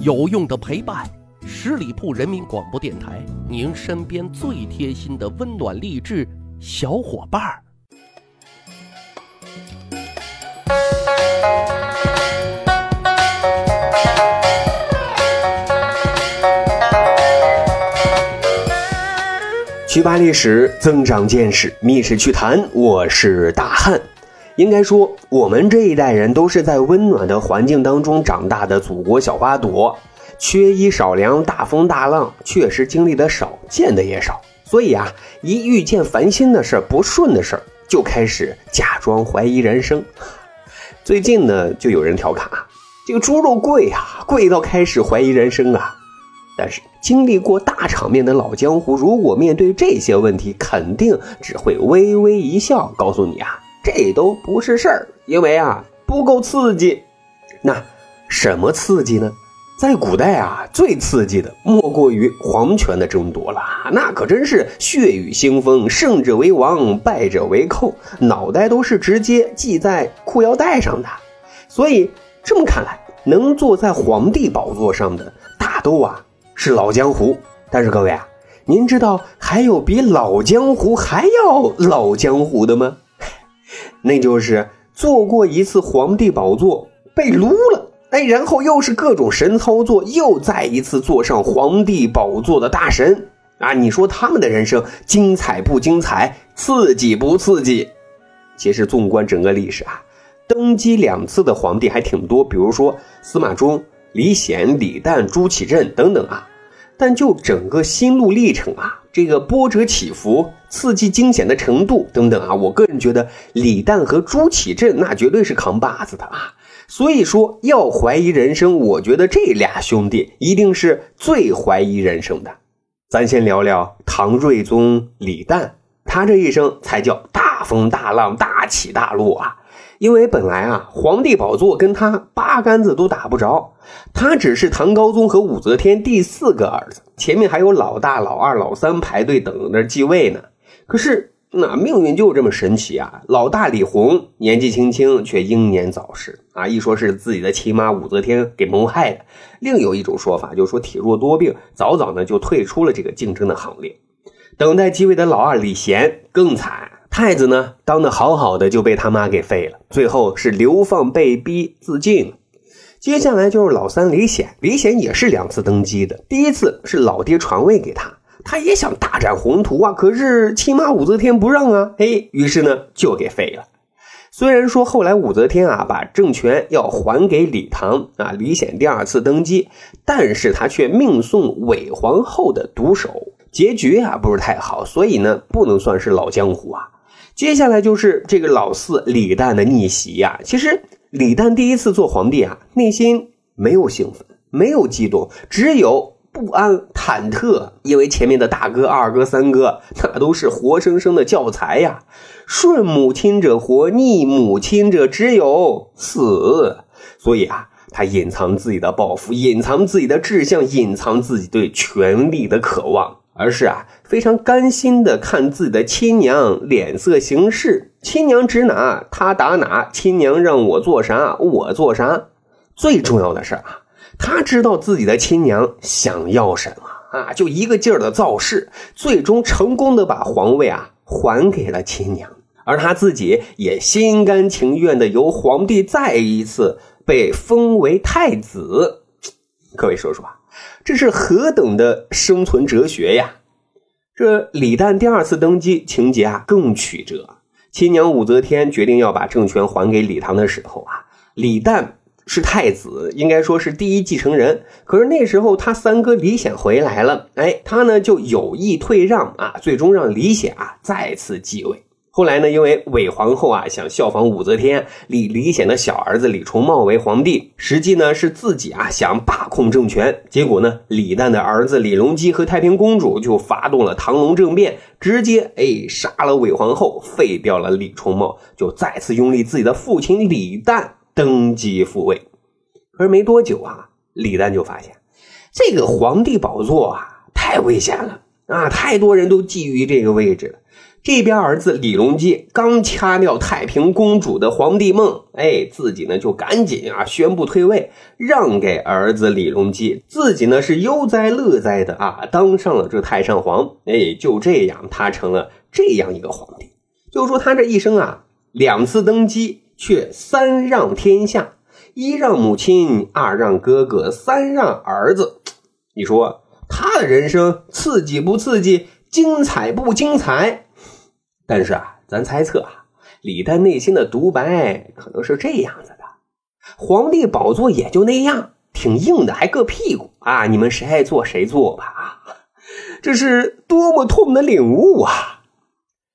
有用的陪伴，十里铺人民广播电台，您身边最贴心的温暖励志小伙伴儿。去扒历史，增长见识，密室趣谈，我是大汉。应该说，我们这一代人都是在温暖的环境当中长大的祖国小花朵，缺衣少粮、大风大浪，确实经历的少，见的也少。所以啊，一遇见烦心的事儿、不顺的事儿，就开始假装怀疑人生。最近呢，就有人调侃啊，这个猪肉贵啊，贵到开始怀疑人生啊。但是经历过大场面的老江湖，如果面对这些问题，肯定只会微微一笑，告诉你啊，这都不是事儿，因为啊不够刺激。那什么刺激呢？在古代啊，最刺激的莫过于皇权的争夺了，那可真是血雨腥风，胜者为王，败者为寇，脑袋都是直接系在裤腰带上的。所以这么看来，能坐在皇帝宝座上的大都啊。是老江湖，但是各位啊，您知道还有比老江湖还要老江湖的吗？那就是坐过一次皇帝宝座被撸了，哎，然后又是各种神操作，又再一次坐上皇帝宝座的大神啊！你说他们的人生精彩不精彩，刺激不刺激？其实纵观整个历史啊，登基两次的皇帝还挺多，比如说司马衷、李显、李旦、朱祁镇等等啊。但就整个心路历程啊，这个波折起伏、刺激惊险的程度等等啊，我个人觉得李诞和朱祁镇那绝对是扛把子的啊。所以说要怀疑人生，我觉得这俩兄弟一定是最怀疑人生的。咱先聊聊唐睿宗李旦，他这一生才叫大风大浪、大起大落啊。因为本来啊，皇帝宝座跟他八竿子都打不着，他只是唐高宗和武则天第四个儿子，前面还有老大、老二、老三排队等着继位呢。可是那命运就这么神奇啊！老大李弘年纪轻轻却英年早逝啊，一说是自己的亲妈武则天给谋害的，另有一种说法就是说体弱多病，早早呢就退出了这个竞争的行列。等待继位的老二李贤更惨。太子呢，当的好好的就被他妈给废了，最后是流放被逼自尽。接下来就是老三李显，李显也是两次登基的，第一次是老爹传位给他，他也想大展宏图啊，可是亲妈武则天不让啊，嘿，于是呢就给废了。虽然说后来武则天啊把政权要还给李唐啊，李显第二次登基，但是他却命送韦皇后的毒手，结局啊不是太好，所以呢不能算是老江湖啊。接下来就是这个老四李旦的逆袭呀。其实李旦第一次做皇帝啊，内心没有兴奋，没有激动，只有不安、忐忑，因为前面的大哥、二哥、三哥那都是活生生的教材呀。顺母亲者活，逆母亲者只有死。所以啊，他隐藏自己的抱负，隐藏自己的志向，隐藏自己对权力的渴望。而是啊，非常甘心的看自己的亲娘脸色行事，亲娘指哪他打哪，亲娘让我做啥我做啥。最重要的是啊，他知道自己的亲娘想要什么啊，就一个劲儿的造势，最终成功的把皇位啊还给了亲娘，而他自己也心甘情愿的由皇帝再一次被封为太子。各位说说啊。这是何等的生存哲学呀！这李旦第二次登基情节啊更曲折。亲娘武则天决定要把政权还给李唐的时候啊，李旦是太子，应该说是第一继承人。可是那时候他三哥李显回来了，哎，他呢就有意退让啊，最终让李显啊再次继位。后来呢，因为韦皇后啊想效仿武则天，立李显的小儿子李重茂为皇帝，实际呢是自己啊想把控政权。结果呢，李旦的儿子李隆基和太平公主就发动了唐隆政变，直接哎杀了韦皇后，废掉了李重茂，就再次拥立自己的父亲李旦登基复位。可是没多久啊，李旦就发现这个皇帝宝座啊太危险了啊，太多人都觊觎这个位置了。这边儿子李隆基刚掐掉太平公主的皇帝梦，哎，自己呢就赶紧啊宣布退位，让给儿子李隆基，自己呢是悠哉乐哉的啊当上了这太上皇，哎，就这样他成了这样一个皇帝。就说他这一生啊，两次登基却三让天下，一让母亲，二让哥哥，三让儿子。你说他的人生刺激不刺激？精彩不精彩？但是啊，咱猜测啊，李旦内心的独白可能是这样子的：皇帝宝座也就那样，挺硬的，还硌屁股啊！你们谁爱坐谁坐吧啊！这是多么痛的领悟啊！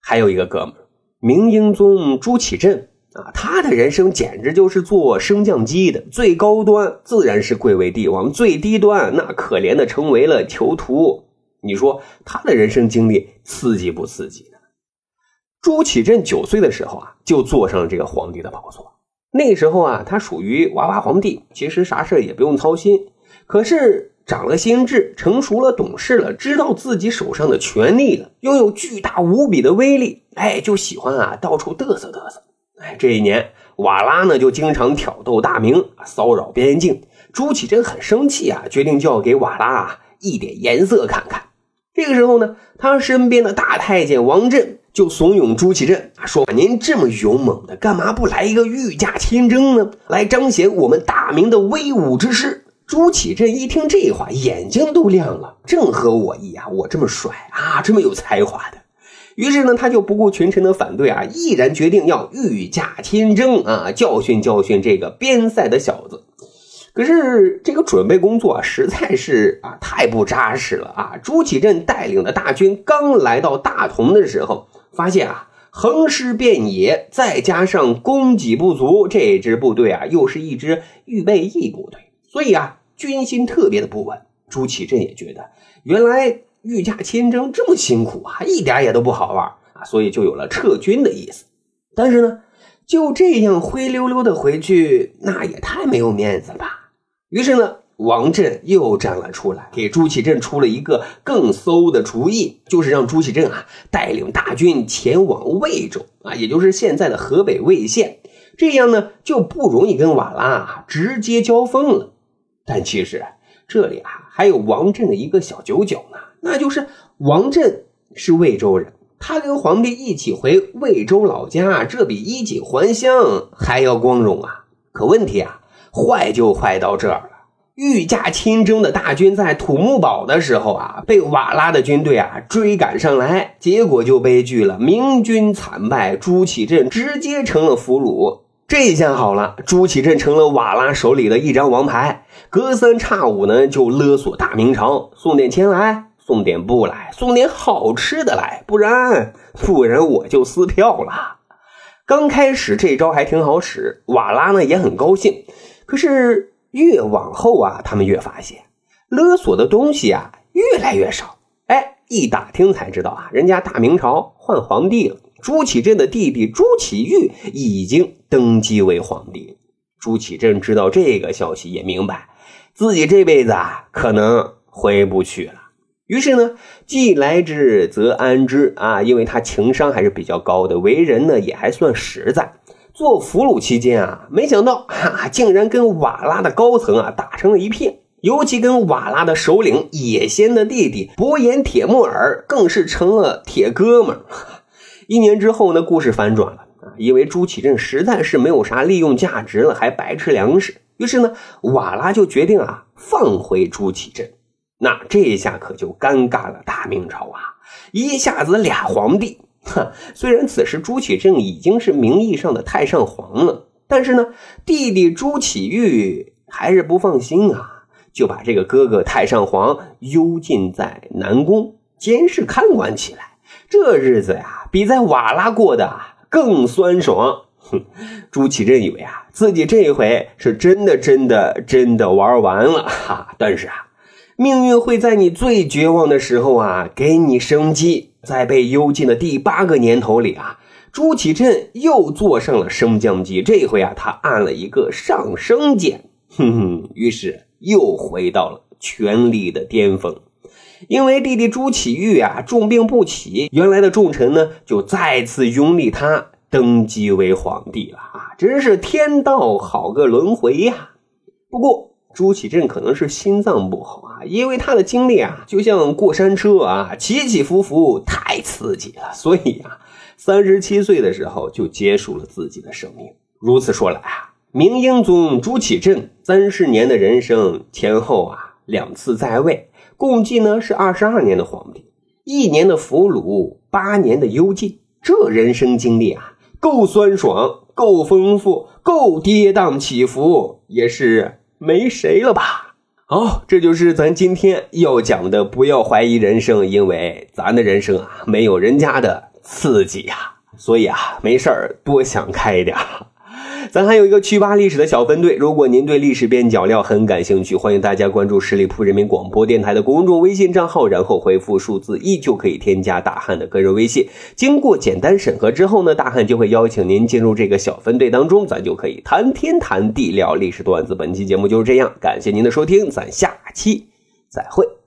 还有一个哥们明英宗朱祁镇啊，他的人生简直就是坐升降机的，最高端自然是贵为帝王，最低端那可怜的成为了囚徒。你说他的人生经历刺激不刺激？朱祁镇九岁的时候啊，就坐上了这个皇帝的宝座。那时候啊，他属于娃娃皇帝，其实啥事也不用操心。可是长了心智，成熟了，懂事了，知道自己手上的权力了，拥有巨大无比的威力，哎，就喜欢啊到处嘚瑟嘚瑟。哎，这一年，瓦剌呢就经常挑逗大明，骚扰边境。朱祁镇很生气啊，决定就要给瓦剌啊一点颜色看看。这个时候呢，他身边的大太监王振。就怂恿朱祁镇说：“您这么勇猛的，干嘛不来一个御驾亲征呢？来彰显我们大明的威武之势。”朱祁镇一听这话，眼睛都亮了，正合我意啊！我这么帅啊，这么有才华的。于是呢，他就不顾群臣的反对啊，毅然决定要御驾亲征啊，教训教训这个边塞的小子。可是这个准备工作实在是啊太不扎实了啊！朱祁镇带领的大军刚来到大同的时候。发现啊，横尸遍野，再加上供给不足，这支部队啊，又是一支预备役部队，所以啊，军心特别的不稳。朱祁镇也觉得，原来御驾亲征这么辛苦啊，一点也都不好玩啊，所以就有了撤军的意思。但是呢，就这样灰溜溜的回去，那也太没有面子了吧。于是呢。王振又站了出来，给朱祁镇出了一个更馊的主意，就是让朱祁镇啊带领大军前往魏州啊，也就是现在的河北魏县，这样呢就不容易跟瓦剌直接交锋了。但其实这里啊还有王振的一个小九九呢，那就是王振是魏州人，他跟皇帝一起回魏州老家，这比衣锦还乡还要光荣啊。可问题啊坏就坏到这儿。御驾亲征的大军在土木堡的时候啊，被瓦剌的军队啊追赶上来，结果就悲剧了，明军惨败，朱祁镇直接成了俘虏。这下好了，朱祁镇成了瓦剌手里的一张王牌，隔三差五呢就勒索大明朝，送点钱来，送点布来，送点好吃的来，不然不然我就撕票了。刚开始这招还挺好使，瓦剌呢也很高兴，可是。越往后啊，他们越发现勒索的东西啊越来越少。哎，一打听才知道啊，人家大明朝换皇帝了，朱祁镇的弟弟朱祁钰已经登基为皇帝。朱祁镇知道这个消息，也明白自己这辈子啊可能回不去了。于是呢，既来之则安之啊，因为他情商还是比较高的，为人呢也还算实在。做俘虏期间啊，没想到 哈，竟然跟瓦剌的高层啊打成了一片，尤其跟瓦剌的首领野先的弟弟伯颜铁木儿更是成了铁哥们儿。一年之后呢，故事反转了啊，因为朱祁镇实在是没有啥利用价值了，还白吃粮食，于是呢，瓦剌就决定啊放回朱祁镇。那这一下可就尴尬了，大明朝啊，一下子俩皇帝。哼，虽然此时朱祁镇已经是名义上的太上皇了，但是呢，弟弟朱祁钰还是不放心啊，就把这个哥哥太上皇幽禁在南宫，监视看管起来。这日子呀，比在瓦剌过的更酸爽。哼，朱祁镇以为啊，自己这一回是真的、真的、真的玩完了哈，但是啊。命运会在你最绝望的时候啊，给你生机。在被幽禁的第八个年头里啊，朱祁镇又坐上了升降机。这回啊，他按了一个上升键，哼哼，于是又回到了权力的巅峰。因为弟弟朱祁钰啊重病不起，原来的重臣呢就再次拥立他登基为皇帝了啊！真是天道好个轮回呀！不过朱祁镇可能是心脏不好啊，因为他的经历啊就像过山车啊，起起伏伏，太刺激了，所以啊，三十七岁的时候就结束了自己的生命。如此说来啊，明英宗朱祁镇三十年的人生前后啊两次在位。共计呢是二十二年的皇帝，一年的俘虏，八年的幽禁，这人生经历啊，够酸爽，够丰富，够跌宕起伏，也是没谁了吧？好，这就是咱今天要讲的，不要怀疑人生，因为咱的人生啊，没有人家的刺激呀，所以啊，没事儿多想开一点。咱还有一个趣吧历史的小分队，如果您对历史边角料很感兴趣，欢迎大家关注十里铺人民广播电台的公众微信账号，然后回复数字一就可以添加大汉的个人微信。经过简单审核之后呢，大汉就会邀请您进入这个小分队当中，咱就可以谈天谈地聊历史段子。本期节目就是这样，感谢您的收听，咱下期再会。